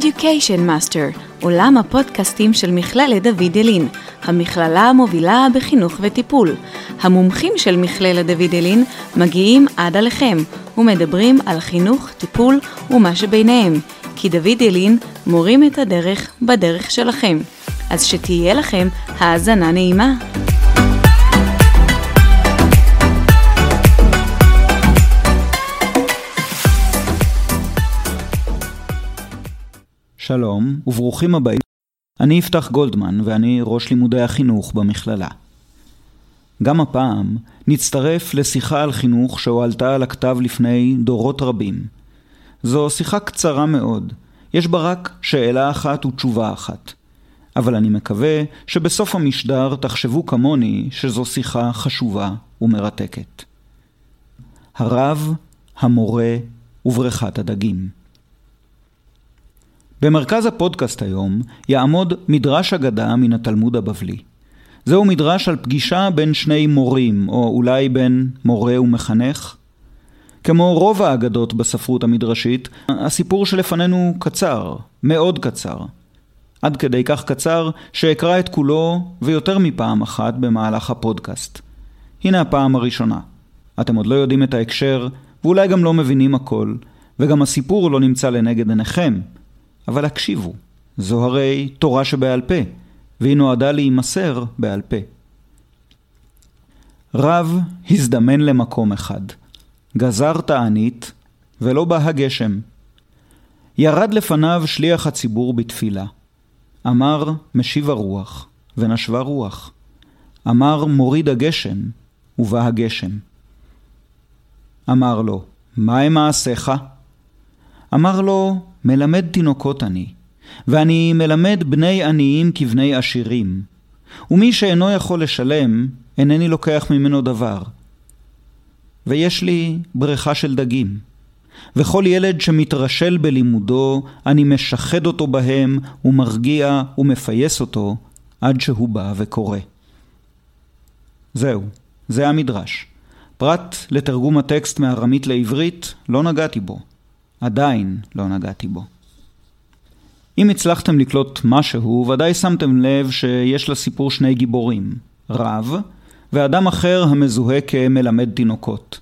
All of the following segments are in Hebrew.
Education Master, עולם הפודקאסטים של מכללת דוד ילין, המכללה המובילה בחינוך וטיפול. המומחים של מכללת דוד ילין מגיעים עד עליכם ומדברים על חינוך, טיפול ומה שביניהם, כי דוד ילין מורים את הדרך בדרך שלכם. אז שתהיה לכם האזנה נעימה. שלום וברוכים הבאים. אני יפתח גולדמן ואני ראש לימודי החינוך במכללה. גם הפעם נצטרף לשיחה על חינוך שהועלתה על הכתב לפני דורות רבים. זו שיחה קצרה מאוד, יש בה רק שאלה אחת ותשובה אחת. אבל אני מקווה שבסוף המשדר תחשבו כמוני שזו שיחה חשובה ומרתקת. הרב, המורה ובריכת הדגים. במרכז הפודקאסט היום יעמוד מדרש אגדה מן התלמוד הבבלי. זהו מדרש על פגישה בין שני מורים, או אולי בין מורה ומחנך. כמו רוב האגדות בספרות המדרשית, הסיפור שלפנינו קצר, מאוד קצר. עד כדי כך קצר שאקרא את כולו ויותר מפעם אחת במהלך הפודקאסט. הנה הפעם הראשונה. אתם עוד לא יודעים את ההקשר, ואולי גם לא מבינים הכל, וגם הסיפור לא נמצא לנגד עיניכם, אבל הקשיבו, זו הרי תורה שבעל פה, והיא נועדה להימסר בעל פה. רב הזדמן למקום אחד, גזר תענית, ולא בא הגשם. ירד לפניו שליח הציבור בתפילה. אמר משיב הרוח, ונשבה רוח. אמר מוריד הגשם, ובא הגשם. אמר לו, מה הם מעשיך? אמר לו, מלמד תינוקות אני, ואני מלמד בני עניים כבני עשירים, ומי שאינו יכול לשלם, אינני לוקח ממנו דבר. ויש לי בריכה של דגים, וכל ילד שמתרשל בלימודו, אני משחד אותו בהם, ומרגיע ומפייס אותו, עד שהוא בא וקורא. זהו, זה המדרש. פרט לתרגום הטקסט מארמית לעברית, לא נגעתי בו. עדיין לא נגעתי בו. אם הצלחתם לקלוט משהו, ודאי שמתם לב שיש לסיפור שני גיבורים, רב ואדם אחר המזוהה כמלמד תינוקות.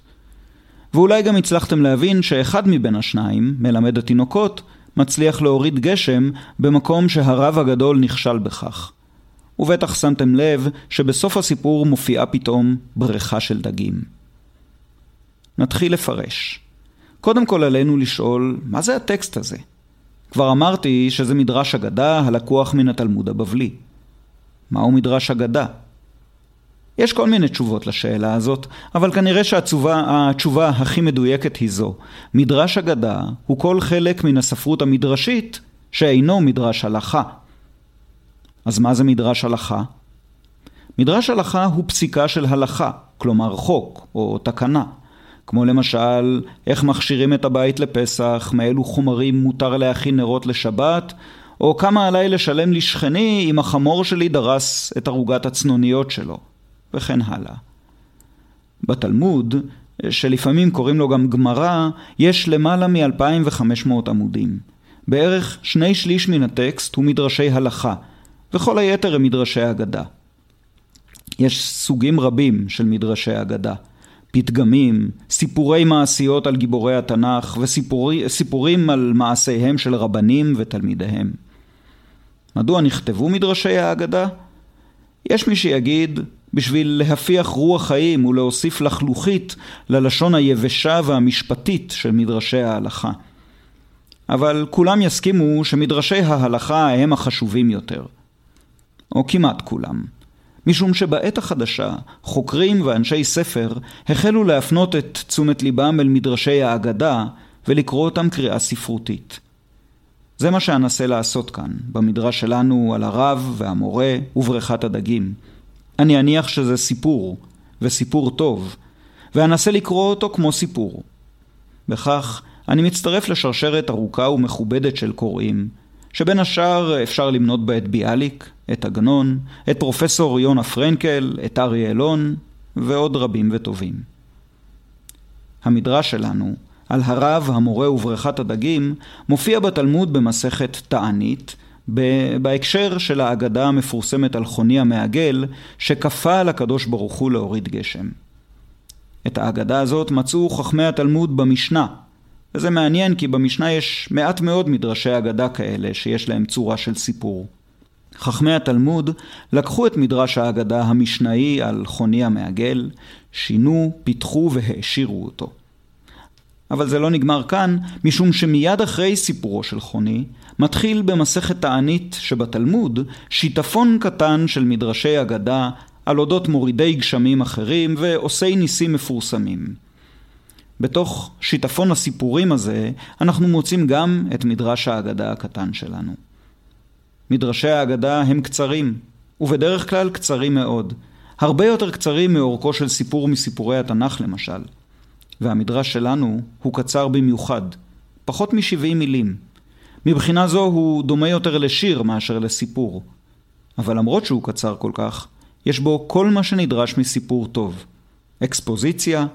ואולי גם הצלחתם להבין שאחד מבין השניים, מלמד התינוקות, מצליח להוריד גשם במקום שהרב הגדול נכשל בכך. ובטח שמתם לב שבסוף הסיפור מופיעה פתאום בריכה של דגים. נתחיל לפרש. קודם כל עלינו לשאול, מה זה הטקסט הזה? כבר אמרתי שזה מדרש אגדה הלקוח מן התלמוד הבבלי. מהו מדרש אגדה? יש כל מיני תשובות לשאלה הזאת, אבל כנראה שהתשובה הכי מדויקת היא זו. מדרש אגדה הוא כל חלק מן הספרות המדרשית שאינו מדרש הלכה. אז מה זה מדרש הלכה? מדרש הלכה הוא פסיקה של הלכה, כלומר חוק או תקנה. כמו למשל, איך מכשירים את הבית לפסח, מאילו חומרים מותר להכין נרות לשבת, או כמה עליי לשלם לשכני אם החמור שלי דרס את ערוגת הצנוניות שלו, וכן הלאה. בתלמוד, שלפעמים קוראים לו גם גמרא, יש למעלה מ-2500 עמודים. בערך שני שליש מן הטקסט הוא מדרשי הלכה, וכל היתר הם מדרשי אגדה. יש סוגים רבים של מדרשי אגדה. פתגמים, סיפורי מעשיות על גיבורי התנ"ך וסיפורים על מעשיהם של רבנים ותלמידיהם. מדוע נכתבו מדרשי האגדה? יש מי שיגיד בשביל להפיח רוח חיים ולהוסיף לחלוכית ללשון היבשה והמשפטית של מדרשי ההלכה. אבל כולם יסכימו שמדרשי ההלכה הם החשובים יותר. או כמעט כולם. משום שבעת החדשה חוקרים ואנשי ספר החלו להפנות את תשומת ליבם אל מדרשי האגדה ולקרוא אותם קריאה ספרותית. זה מה שאנסה לעשות כאן, במדרש שלנו על הרב והמורה ובריכת הדגים. אני אניח שזה סיפור, וסיפור טוב, ואנסה לקרוא אותו כמו סיפור. בכך אני מצטרף לשרשרת ארוכה ומכובדת של קוראים, שבין השאר אפשר למנות בה את ביאליק, את עגנון, את פרופסור יונה פרנקל, את אריה אלון ועוד רבים וטובים. המדרש שלנו על הרב, המורה ובריכת הדגים, מופיע בתלמוד במסכת תענית, בהקשר של האגדה המפורסמת על חוני המעגל, שכפה על הקדוש ברוך הוא להוריד גשם. את האגדה הזאת מצאו חכמי התלמוד במשנה, וזה מעניין כי במשנה יש מעט מאוד מדרשי אגדה כאלה שיש להם צורה של סיפור. חכמי התלמוד לקחו את מדרש האגדה המשנאי על חוני המעגל, שינו, פיתחו והעשירו אותו. אבל זה לא נגמר כאן, משום שמיד אחרי סיפורו של חוני, מתחיל במסכת תענית שבתלמוד שיטפון קטן של מדרשי אגדה על אודות מורידי גשמים אחרים ועושי ניסים מפורסמים. בתוך שיטפון הסיפורים הזה אנחנו מוצאים גם את מדרש האגדה הקטן שלנו. מדרשי האגדה הם קצרים, ובדרך כלל קצרים מאוד. הרבה יותר קצרים מאורכו של סיפור מסיפורי התנ"ך למשל. והמדרש שלנו הוא קצר במיוחד, פחות מ-70 מילים. מבחינה זו הוא דומה יותר לשיר מאשר לסיפור. אבל למרות שהוא קצר כל כך, יש בו כל מה שנדרש מסיפור טוב. אקספוזיציה,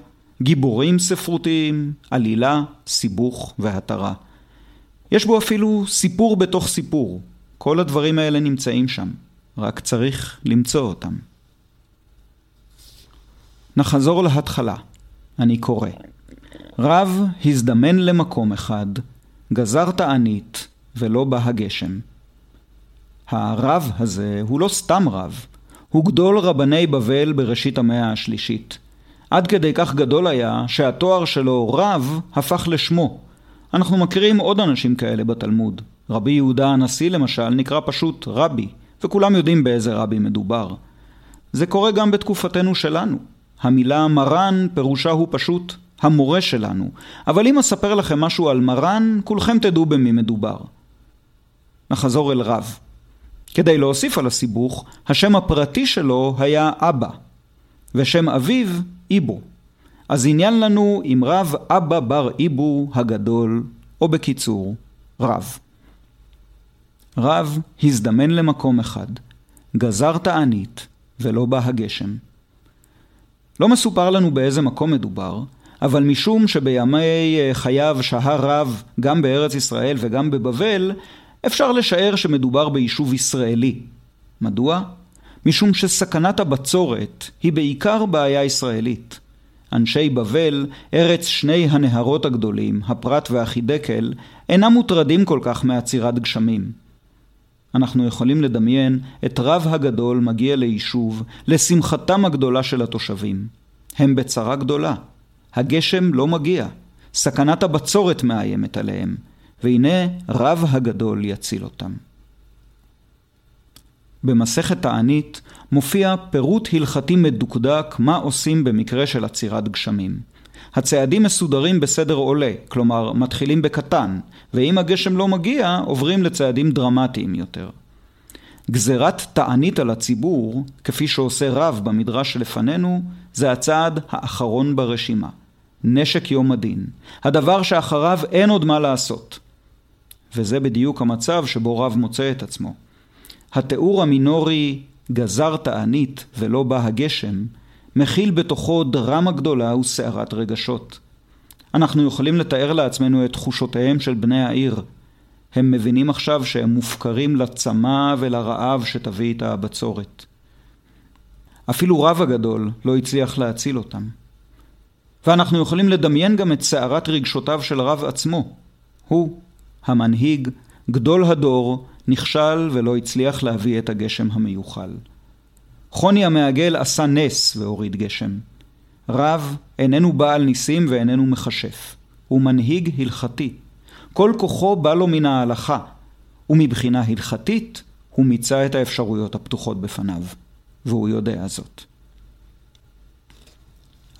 גיבורים ספרותיים, עלילה, סיבוך והתרה. יש בו אפילו סיפור בתוך סיפור. כל הדברים האלה נמצאים שם, רק צריך למצוא אותם. נחזור להתחלה. אני קורא. רב הזדמן למקום אחד, גזר תענית, ולא בא הגשם. הרב הזה הוא לא סתם רב, הוא גדול רבני בבל בראשית המאה השלישית. עד כדי כך גדול היה שהתואר שלו רב הפך לשמו. אנחנו מכירים עוד אנשים כאלה בתלמוד. רבי יהודה הנשיא למשל נקרא פשוט רבי, וכולם יודעים באיזה רבי מדובר. זה קורה גם בתקופתנו שלנו. המילה מרן פירושה הוא פשוט המורה שלנו, אבל אם אספר לכם משהו על מרן, כולכם תדעו במי מדובר. נחזור אל רב. כדי להוסיף על הסיבוך, השם הפרטי שלו היה אבא, ושם אביו איבו. אז עניין לנו עם רב אבא בר איבו הגדול, או בקיצור, רב. רב הזדמן למקום אחד, גזר תענית, ולא בא הגשם. לא מסופר לנו באיזה מקום מדובר, אבל משום שבימי אה, חייו שהה רב גם בארץ ישראל וגם בבבל, אפשר לשער שמדובר ביישוב ישראלי. מדוע? משום שסכנת הבצורת היא בעיקר בעיה ישראלית. אנשי בבל, ארץ שני הנהרות הגדולים, הפרת והחידקל, אינם מוטרדים כל כך מעצירת גשמים. אנחנו יכולים לדמיין את רב הגדול מגיע ליישוב, לשמחתם הגדולה של התושבים. הם בצרה גדולה. הגשם לא מגיע. סכנת הבצורת מאיימת עליהם, והנה רב הגדול יציל אותם. במסכת תענית מופיע פירוט הלכתי מדוקדק מה עושים במקרה של עצירת גשמים. הצעדים מסודרים בסדר עולה, כלומר מתחילים בקטן, ואם הגשם לא מגיע, עוברים לצעדים דרמטיים יותר. גזירת תענית על הציבור, כפי שעושה רב במדרש שלפנינו, זה הצעד האחרון ברשימה. נשק יום הדין. הדבר שאחריו אין עוד מה לעשות. וזה בדיוק המצב שבו רב מוצא את עצמו. התיאור המינורי גזר תענית ולא בא הגשם, מכיל בתוכו דרמה גדולה וסערת רגשות. אנחנו יכולים לתאר לעצמנו את תחושותיהם של בני העיר. הם מבינים עכשיו שהם מופקרים לצמא ולרעב שתביא איתה הבצורת. אפילו רב הגדול לא הצליח להציל אותם. ואנחנו יכולים לדמיין גם את סערת רגשותיו של הרב עצמו. הוא, המנהיג, גדול הדור, נכשל ולא הצליח להביא את הגשם המיוחל. חוני המעגל עשה נס והוריד גשם. רב איננו בעל ניסים ואיננו מכשף. הוא מנהיג הלכתי. כל כוחו בא לו מן ההלכה, ומבחינה הלכתית הוא מיצה את האפשרויות הפתוחות בפניו, והוא יודע זאת.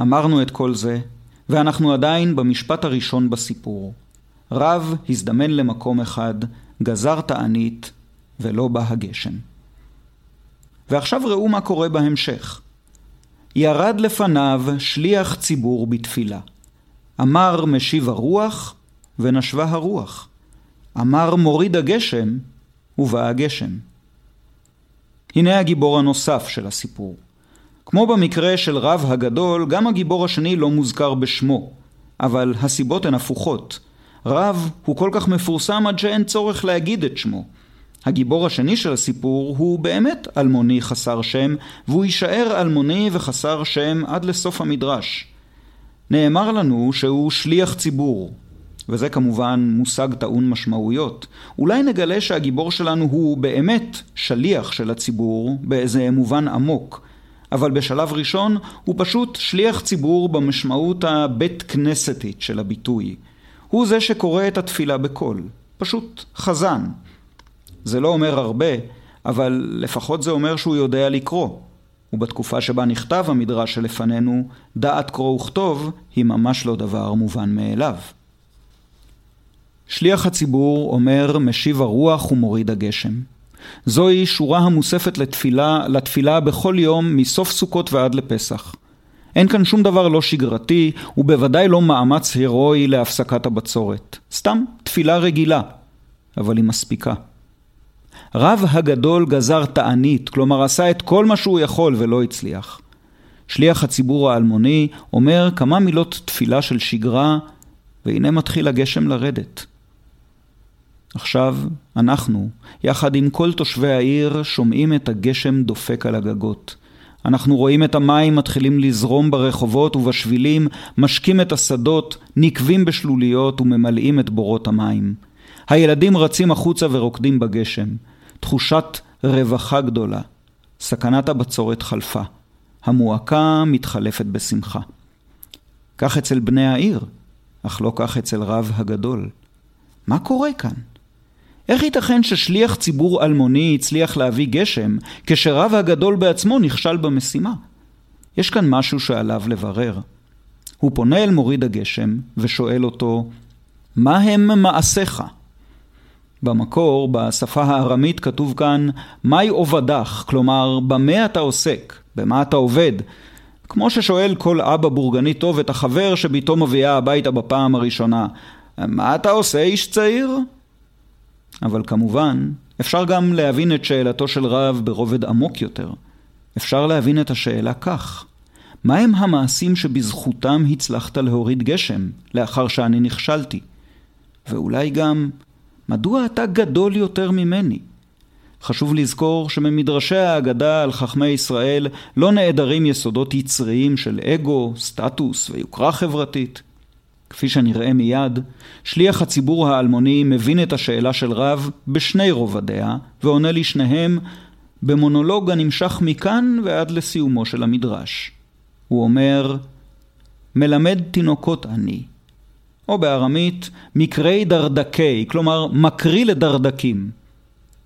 אמרנו את כל זה, ואנחנו עדיין במשפט הראשון בסיפור. רב הזדמן למקום אחד, גזר תענית, ולא בא הגשם. ועכשיו ראו מה קורה בהמשך. ירד לפניו שליח ציבור בתפילה. אמר משיב הרוח, ונשבה הרוח. אמר מוריד הגשם, ובא הגשם. הנה הגיבור הנוסף של הסיפור. כמו במקרה של רב הגדול, גם הגיבור השני לא מוזכר בשמו. אבל הסיבות הן הפוכות. רב הוא כל כך מפורסם עד שאין צורך להגיד את שמו. הגיבור השני של הסיפור הוא באמת אלמוני חסר שם, והוא יישאר אלמוני וחסר שם עד לסוף המדרש. נאמר לנו שהוא שליח ציבור, וזה כמובן מושג טעון משמעויות. אולי נגלה שהגיבור שלנו הוא באמת שליח של הציבור באיזה מובן עמוק, אבל בשלב ראשון הוא פשוט שליח ציבור במשמעות הבית כנסתית של הביטוי. הוא זה שקורא את התפילה בקול, פשוט חזן. זה לא אומר הרבה, אבל לפחות זה אומר שהוא יודע לקרוא. ובתקופה שבה נכתב המדרש שלפנינו, דעת קרוא וכתוב היא ממש לא דבר מובן מאליו. שליח הציבור אומר משיב הרוח ומוריד הגשם. זוהי שורה המוספת לתפילה, לתפילה בכל יום מסוף סוכות ועד לפסח. אין כאן שום דבר לא שגרתי, ובוודאי לא מאמץ הירואי להפסקת הבצורת. סתם תפילה רגילה, אבל היא מספיקה. רב הגדול גזר תענית, כלומר עשה את כל מה שהוא יכול ולא הצליח. שליח הציבור האלמוני אומר כמה מילות תפילה של שגרה, והנה מתחיל הגשם לרדת. עכשיו אנחנו, יחד עם כל תושבי העיר, שומעים את הגשם דופק על הגגות. אנחנו רואים את המים מתחילים לזרום ברחובות ובשבילים, משקים את השדות, נקבים בשלוליות וממלאים את בורות המים. הילדים רצים החוצה ורוקדים בגשם. תחושת רווחה גדולה. סכנת הבצורת חלפה. המועקה מתחלפת בשמחה. כך אצל בני העיר, אך לא כך אצל רב הגדול. מה קורה כאן? איך ייתכן ששליח ציבור אלמוני הצליח להביא גשם, כשרב הגדול בעצמו נכשל במשימה? יש כאן משהו שעליו לברר. הוא פונה אל מוריד הגשם ושואל אותו, מה הם מעשיך? במקור, בשפה הארמית, כתוב כאן, מהי עובדך? כלומר, במה אתה עוסק? במה אתה עובד? כמו ששואל כל אבא בורגני טוב את החבר שביתו מביאה הביתה בפעם הראשונה, מה אתה עושה, איש צעיר? אבל כמובן, אפשר גם להבין את שאלתו של רב ברובד עמוק יותר. אפשר להבין את השאלה כך: מהם המעשים שבזכותם הצלחת להוריד גשם לאחר שאני נכשלתי? ואולי גם, מדוע אתה גדול יותר ממני? חשוב לזכור שממדרשי האגדה על חכמי ישראל לא נעדרים יסודות יצריים של אגו, סטטוס ויוקרה חברתית. כפי שנראה מיד, שליח הציבור האלמוני מבין את השאלה של רב בשני רובדיה, ועונה לשניהם במונולוג הנמשך מכאן ועד לסיומו של המדרש. הוא אומר, מלמד תינוקות אני, או בארמית, מקרי דרדקי, כלומר מקריא לדרדקים.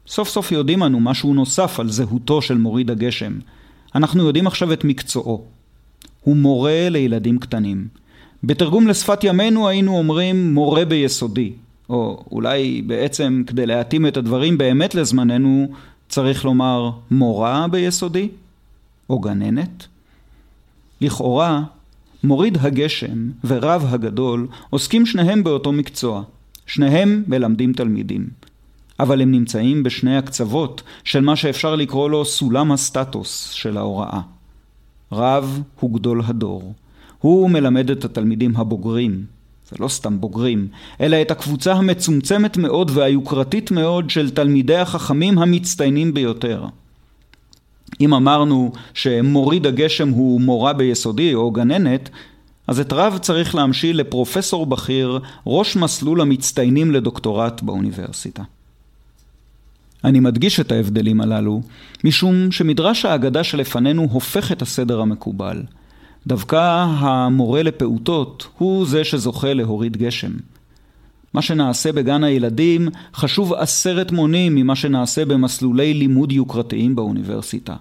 סוף סוף יודעים אנו משהו נוסף על זהותו של מוריד הגשם. אנחנו יודעים עכשיו את מקצועו. הוא מורה לילדים קטנים. בתרגום לשפת ימינו היינו אומרים מורה ביסודי, או אולי בעצם כדי להתאים את הדברים באמת לזמננו צריך לומר מורה ביסודי, או גננת. לכאורה, מוריד הגשם ורב הגדול עוסקים שניהם באותו מקצוע, שניהם מלמדים תלמידים. אבל הם נמצאים בשני הקצוות של מה שאפשר לקרוא לו סולם הסטטוס של ההוראה. רב הוא גדול הדור. הוא מלמד את התלמידים הבוגרים, זה לא סתם בוגרים, אלא את הקבוצה המצומצמת מאוד והיוקרתית מאוד של תלמידי החכמים המצטיינים ביותר. אם אמרנו שמוריד הגשם הוא מורה ביסודי או גננת, אז את רב צריך להמשיל לפרופסור בכיר, ראש מסלול המצטיינים לדוקטורט באוניברסיטה. אני מדגיש את ההבדלים הללו, משום שמדרש האגדה שלפנינו הופך את הסדר המקובל. דווקא המורה לפעוטות הוא זה שזוכה להוריד גשם. מה שנעשה בגן הילדים חשוב עשרת מונים ממה שנעשה במסלולי לימוד יוקרתיים באוניברסיטה.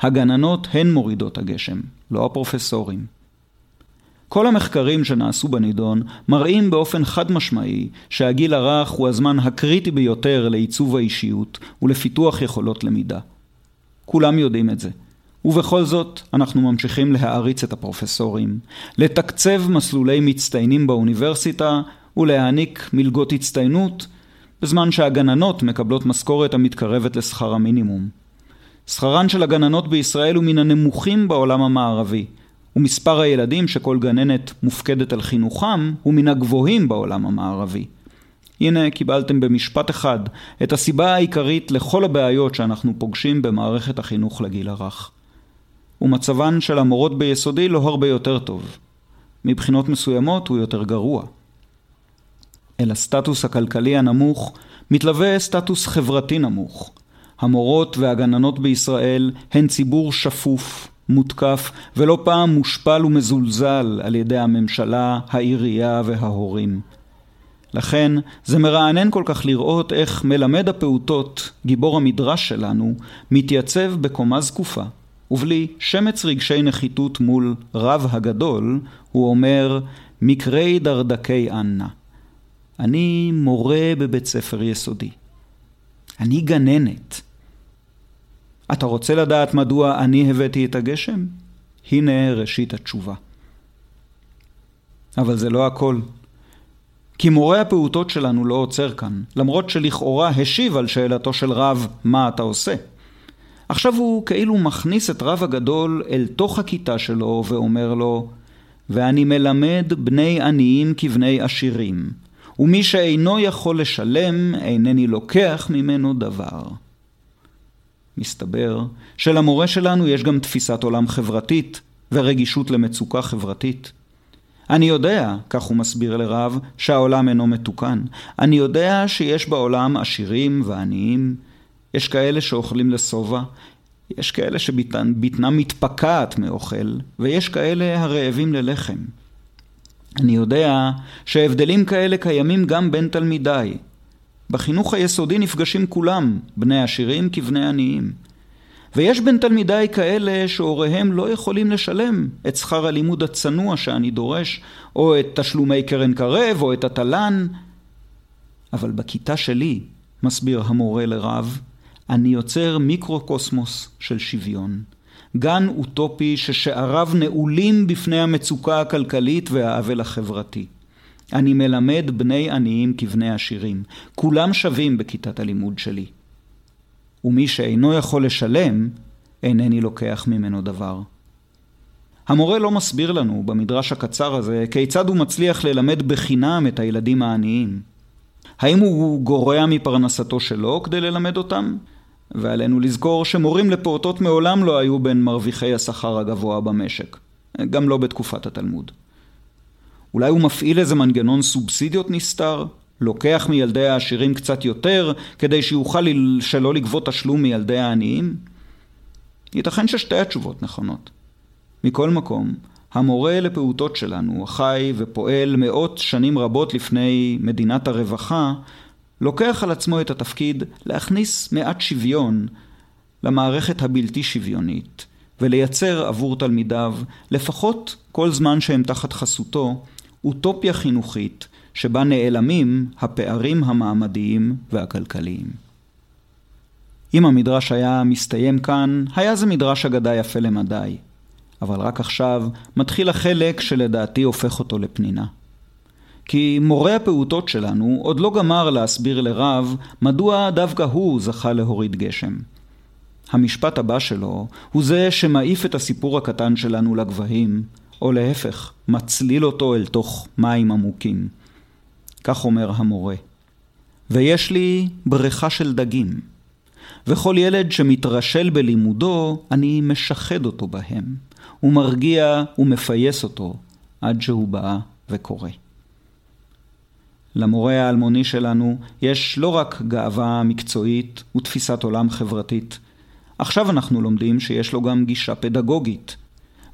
הגננות הן מורידות הגשם, לא הפרופסורים. כל המחקרים שנעשו בנידון מראים באופן חד משמעי שהגיל הרך הוא הזמן הקריטי ביותר לעיצוב האישיות ולפיתוח יכולות למידה. כולם יודעים את זה. ובכל זאת, אנחנו ממשיכים להעריץ את הפרופסורים, לתקצב מסלולי מצטיינים באוניברסיטה ולהעניק מלגות הצטיינות, בזמן שהגננות מקבלות משכורת המתקרבת לשכר המינימום. שכרן של הגננות בישראל הוא מן הנמוכים בעולם המערבי, ומספר הילדים שכל גננת מופקדת על חינוכם הוא מן הגבוהים בעולם המערבי. הנה קיבלתם במשפט אחד את הסיבה העיקרית לכל הבעיות שאנחנו פוגשים במערכת החינוך לגיל הרך. ומצבן של המורות ביסודי לא הרבה יותר טוב. מבחינות מסוימות הוא יותר גרוע. אל הסטטוס הכלכלי הנמוך מתלווה סטטוס חברתי נמוך. המורות והגננות בישראל הן ציבור שפוף, מותקף, ולא פעם מושפל ומזולזל על ידי הממשלה, העירייה וההורים. לכן זה מרענן כל כך לראות איך מלמד הפעוטות, גיבור המדרש שלנו, מתייצב בקומה זקופה, ובלי שמץ רגשי נחיתות מול רב הגדול, הוא אומר, מקרי דרדקי אנא. אני מורה בבית ספר יסודי. אני גננת. אתה רוצה לדעת מדוע אני הבאתי את הגשם? הנה ראשית התשובה. אבל זה לא הכל. כי מורה הפעוטות שלנו לא עוצר כאן, למרות שלכאורה השיב על שאלתו של רב, מה אתה עושה? עכשיו הוא כאילו מכניס את רב הגדול אל תוך הכיתה שלו ואומר לו, ואני מלמד בני עניים כבני עשירים, ומי שאינו יכול לשלם, אינני לוקח ממנו דבר. מסתבר שלמורה שלנו יש גם תפיסת עולם חברתית ורגישות למצוקה חברתית. אני יודע, כך הוא מסביר לרב, שהעולם אינו מתוקן. אני יודע שיש בעולם עשירים ועניים. יש כאלה שאוכלים לשובע, יש כאלה שבטנם מתפקעת מאוכל, ויש כאלה הרעבים ללחם. אני יודע שהבדלים כאלה קיימים גם בין תלמידיי. בחינוך היסודי נפגשים כולם, בני עשירים כבני עניים. ויש בין תלמידיי כאלה שהוריהם לא יכולים לשלם את שכר הלימוד הצנוע שאני דורש, או את תשלומי קרן קרב, או את התל"ן. אבל בכיתה שלי, מסביר המורה לרב, אני יוצר מיקרוקוסמוס של שוויון. גן אוטופי ששעריו נעולים בפני המצוקה הכלכלית והעוול החברתי. אני מלמד בני עניים כבני עשירים. כולם שווים בכיתת הלימוד שלי. ומי שאינו יכול לשלם, אינני לוקח ממנו דבר. המורה לא מסביר לנו במדרש הקצר הזה כיצד הוא מצליח ללמד בחינם את הילדים העניים. האם הוא גורע מפרנסתו שלו כדי ללמד אותם? ועלינו לזכור שמורים לפעוטות מעולם לא היו בין מרוויחי השכר הגבוה במשק, גם לא בתקופת התלמוד. אולי הוא מפעיל איזה מנגנון סובסידיות נסתר? לוקח מילדי העשירים קצת יותר כדי שיוכל שלא לגבות תשלום מילדי העניים? ייתכן ששתי התשובות נכונות. מכל מקום, המורה לפעוטות שלנו, החי ופועל מאות שנים רבות לפני מדינת הרווחה, לוקח על עצמו את התפקיד להכניס מעט שוויון למערכת הבלתי שוויונית, ולייצר עבור תלמידיו, לפחות כל זמן שהם תחת חסותו, אוטופיה חינוכית שבה נעלמים הפערים המעמדיים והכלכליים. אם המדרש היה מסתיים כאן, היה זה מדרש אגדה יפה למדי. אבל רק עכשיו מתחיל החלק שלדעתי הופך אותו לפנינה. כי מורה הפעוטות שלנו עוד לא גמר להסביר לרב מדוע דווקא הוא זכה להוריד גשם. המשפט הבא שלו הוא זה שמעיף את הסיפור הקטן שלנו לגבהים, או להפך, מצליל אותו אל תוך מים עמוקים. כך אומר המורה. ויש לי בריכה של דגים, וכל ילד שמתרשל בלימודו, אני משחד אותו בהם, ומרגיע ומפייס אותו עד שהוא בא וקורא. למורה האלמוני שלנו יש לא רק גאווה מקצועית ותפיסת עולם חברתית. עכשיו אנחנו לומדים שיש לו גם גישה פדגוגית,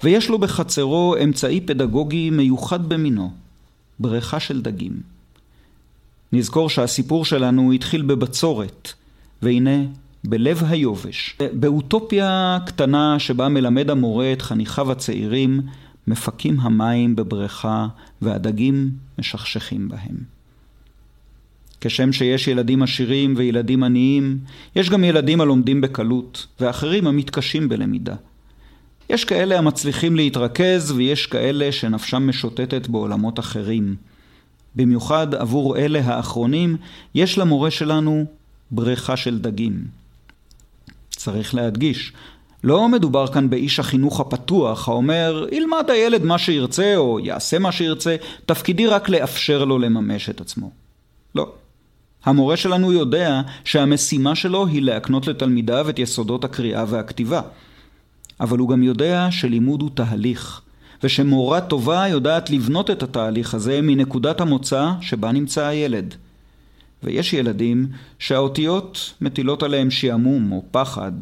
ויש לו בחצרו אמצעי פדגוגי מיוחד במינו, בריכה של דגים. נזכור שהסיפור שלנו התחיל בבצורת, והנה בלב היובש, באוטופיה קטנה שבה מלמד המורה את חניכיו הצעירים, מפקים המים בבריכה והדגים משכשכים בהם. כשם שיש ילדים עשירים וילדים עניים, יש גם ילדים הלומדים בקלות, ואחרים המתקשים בלמידה. יש כאלה המצליחים להתרכז, ויש כאלה שנפשם משוטטת בעולמות אחרים. במיוחד עבור אלה האחרונים, יש למורה שלנו בריכה של דגים. צריך להדגיש, לא מדובר כאן באיש החינוך הפתוח האומר, ילמד הילד מה שירצה או יעשה מה שירצה, תפקידי רק לאפשר לו לממש את עצמו. לא. המורה שלנו יודע שהמשימה שלו היא להקנות לתלמידיו את יסודות הקריאה והכתיבה. אבל הוא גם יודע שלימוד הוא תהליך, ושמורה טובה יודעת לבנות את התהליך הזה מנקודת המוצא שבה נמצא הילד. ויש ילדים שהאותיות מטילות עליהם שעמום או פחד,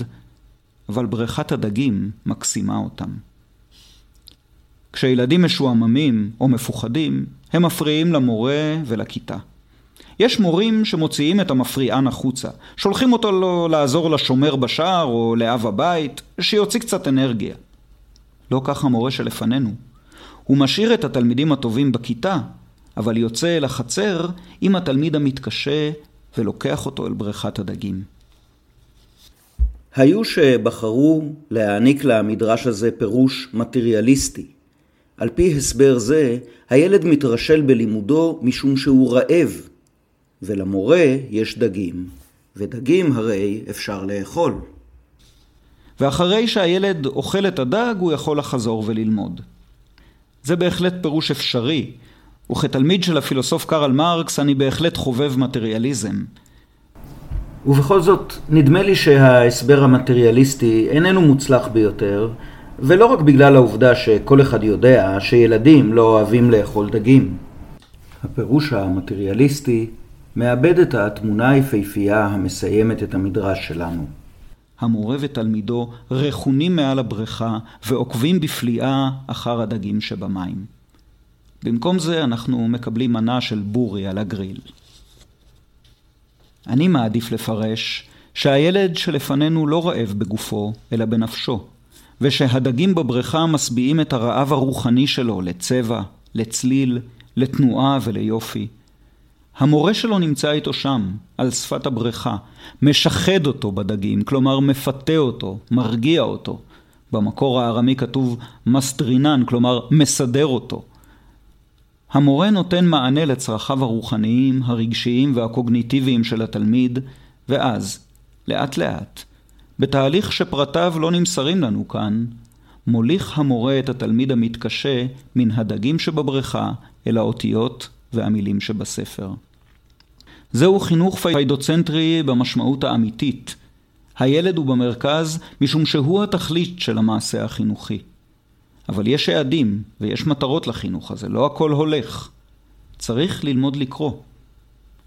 אבל בריכת הדגים מקסימה אותם. כשילדים משועממים או מפוחדים, הם מפריעים למורה ולכיתה. יש מורים שמוציאים את המפריען החוצה, שולחים אותו לו לעזור לשומר בשער או לאב הבית, שיוציא קצת אנרגיה. לא כך המורה שלפנינו. הוא משאיר את התלמידים הטובים בכיתה, אבל יוצא אל החצר עם התלמיד המתקשה ולוקח אותו אל בריכת הדגים. היו שבחרו להעניק למדרש הזה פירוש מטריאליסטי. על פי הסבר זה, הילד מתרשל בלימודו משום שהוא רעב, ולמורה יש דגים, ודגים הרי אפשר לאכול. ואחרי שהילד אוכל את הדג, הוא יכול לחזור וללמוד. זה בהחלט פירוש אפשרי, וכתלמיד של הפילוסוף קרל מרקס אני בהחלט חובב מטריאליזם. ובכל זאת, נדמה לי שההסבר המטריאליסטי איננו מוצלח ביותר, ולא רק בגלל העובדה שכל אחד יודע שילדים לא אוהבים לאכול דגים. הפירוש המטריאליסטי מאבד את התמונה היפהפייה המסיימת את המדרש שלנו. המורה ותלמידו רכונים מעל הבריכה ועוקבים בפליאה אחר הדגים שבמים. במקום זה אנחנו מקבלים מנה של בורי על הגריל. אני מעדיף לפרש שהילד שלפנינו לא רעב בגופו, אלא בנפשו, ושהדגים בבריכה משביעים את הרעב הרוחני שלו לצבע, לצליל, לתנועה וליופי. המורה שלו נמצא איתו שם, על שפת הבריכה, משחד אותו בדגים, כלומר מפתה אותו, מרגיע אותו. במקור הארמי כתוב מסטרינן, כלומר מסדר אותו. המורה נותן מענה לצרכיו הרוחניים, הרגשיים והקוגניטיביים של התלמיד, ואז, לאט לאט, בתהליך שפרטיו לא נמסרים לנו כאן, מוליך המורה את התלמיד המתקשה מן הדגים שבבריכה אל האותיות והמילים שבספר. זהו חינוך פדוצנטרי במשמעות האמיתית. הילד הוא במרכז משום שהוא התכלית של המעשה החינוכי. אבל יש יעדים ויש מטרות לחינוך הזה, לא הכל הולך. צריך ללמוד לקרוא.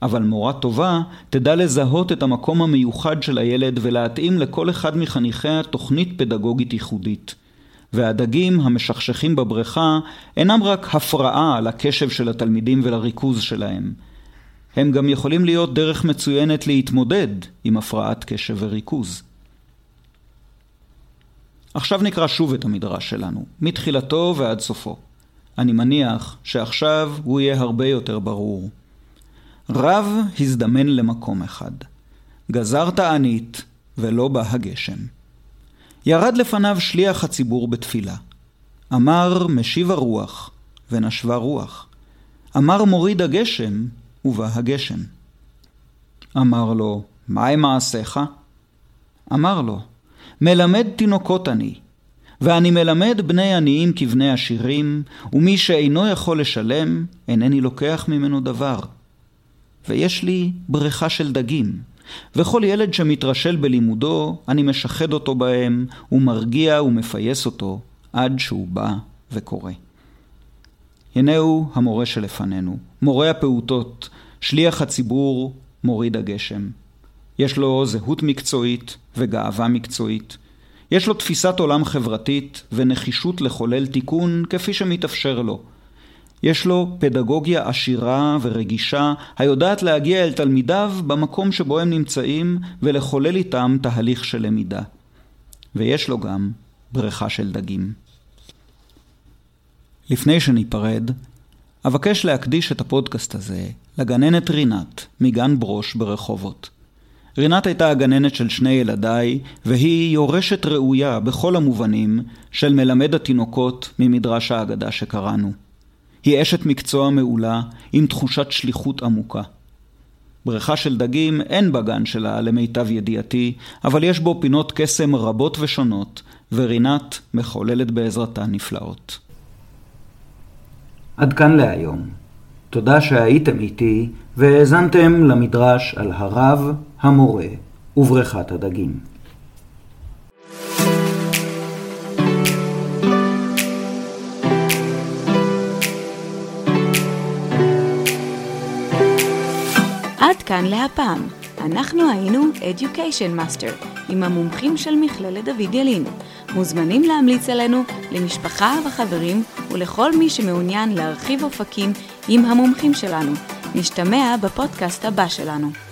אבל מורה טובה תדע לזהות את המקום המיוחד של הילד ולהתאים לכל אחד מחניכיה תוכנית פדגוגית ייחודית. והדגים המשכשכים בבריכה אינם רק הפרעה לקשב של התלמידים ולריכוז שלהם. הם גם יכולים להיות דרך מצוינת להתמודד עם הפרעת קשב וריכוז. עכשיו נקרא שוב את המדרש שלנו, מתחילתו ועד סופו. אני מניח שעכשיו הוא יהיה הרבה יותר ברור. רב הזדמן למקום אחד. גזר תענית ולא בא הגשם. ירד לפניו שליח הציבור בתפילה. אמר משיב הרוח ונשבה רוח. אמר מוריד הגשם ובא הגשם. אמר לו, מהי מעשיך? אמר לו, מלמד תינוקות אני, ואני מלמד בני עניים כבני עשירים, ומי שאינו יכול לשלם, אינני לוקח ממנו דבר. ויש לי בריכה של דגים, וכל ילד שמתרשל בלימודו, אני משחד אותו בהם, ומרגיע ומפייס אותו, עד שהוא בא וקורא. הנהו המורה שלפנינו, מורה הפעוטות, שליח הציבור, מוריד הגשם. יש לו זהות מקצועית וגאווה מקצועית. יש לו תפיסת עולם חברתית ונחישות לחולל תיקון כפי שמתאפשר לו. יש לו פדגוגיה עשירה ורגישה היודעת להגיע אל תלמידיו במקום שבו הם נמצאים ולחולל איתם תהליך של למידה. ויש לו גם בריכה של דגים. לפני שניפרד, אבקש להקדיש את הפודקאסט הזה לגננת רינת מגן ברוש ברחובות. רינת הייתה הגננת של שני ילדיי, והיא יורשת ראויה בכל המובנים של מלמד התינוקות ממדרש האגדה שקראנו. היא אשת מקצוע מעולה עם תחושת שליחות עמוקה. בריכה של דגים אין בגן שלה למיטב ידיעתי, אבל יש בו פינות קסם רבות ושונות, ורינת מחוללת בעזרתה נפלאות. עד כאן להיום. תודה שהייתם איתי והאזנתם למדרש על הרב, המורה ובריכת הדגים. עד כאן להפעם. אנחנו היינו Education Master, עם המומחים של מכללת דוד ילין. מוזמנים להמליץ עלינו למשפחה וחברים ולכל מי שמעוניין להרחיב אופקים עם המומחים שלנו. נשתמע בפודקאסט הבא שלנו.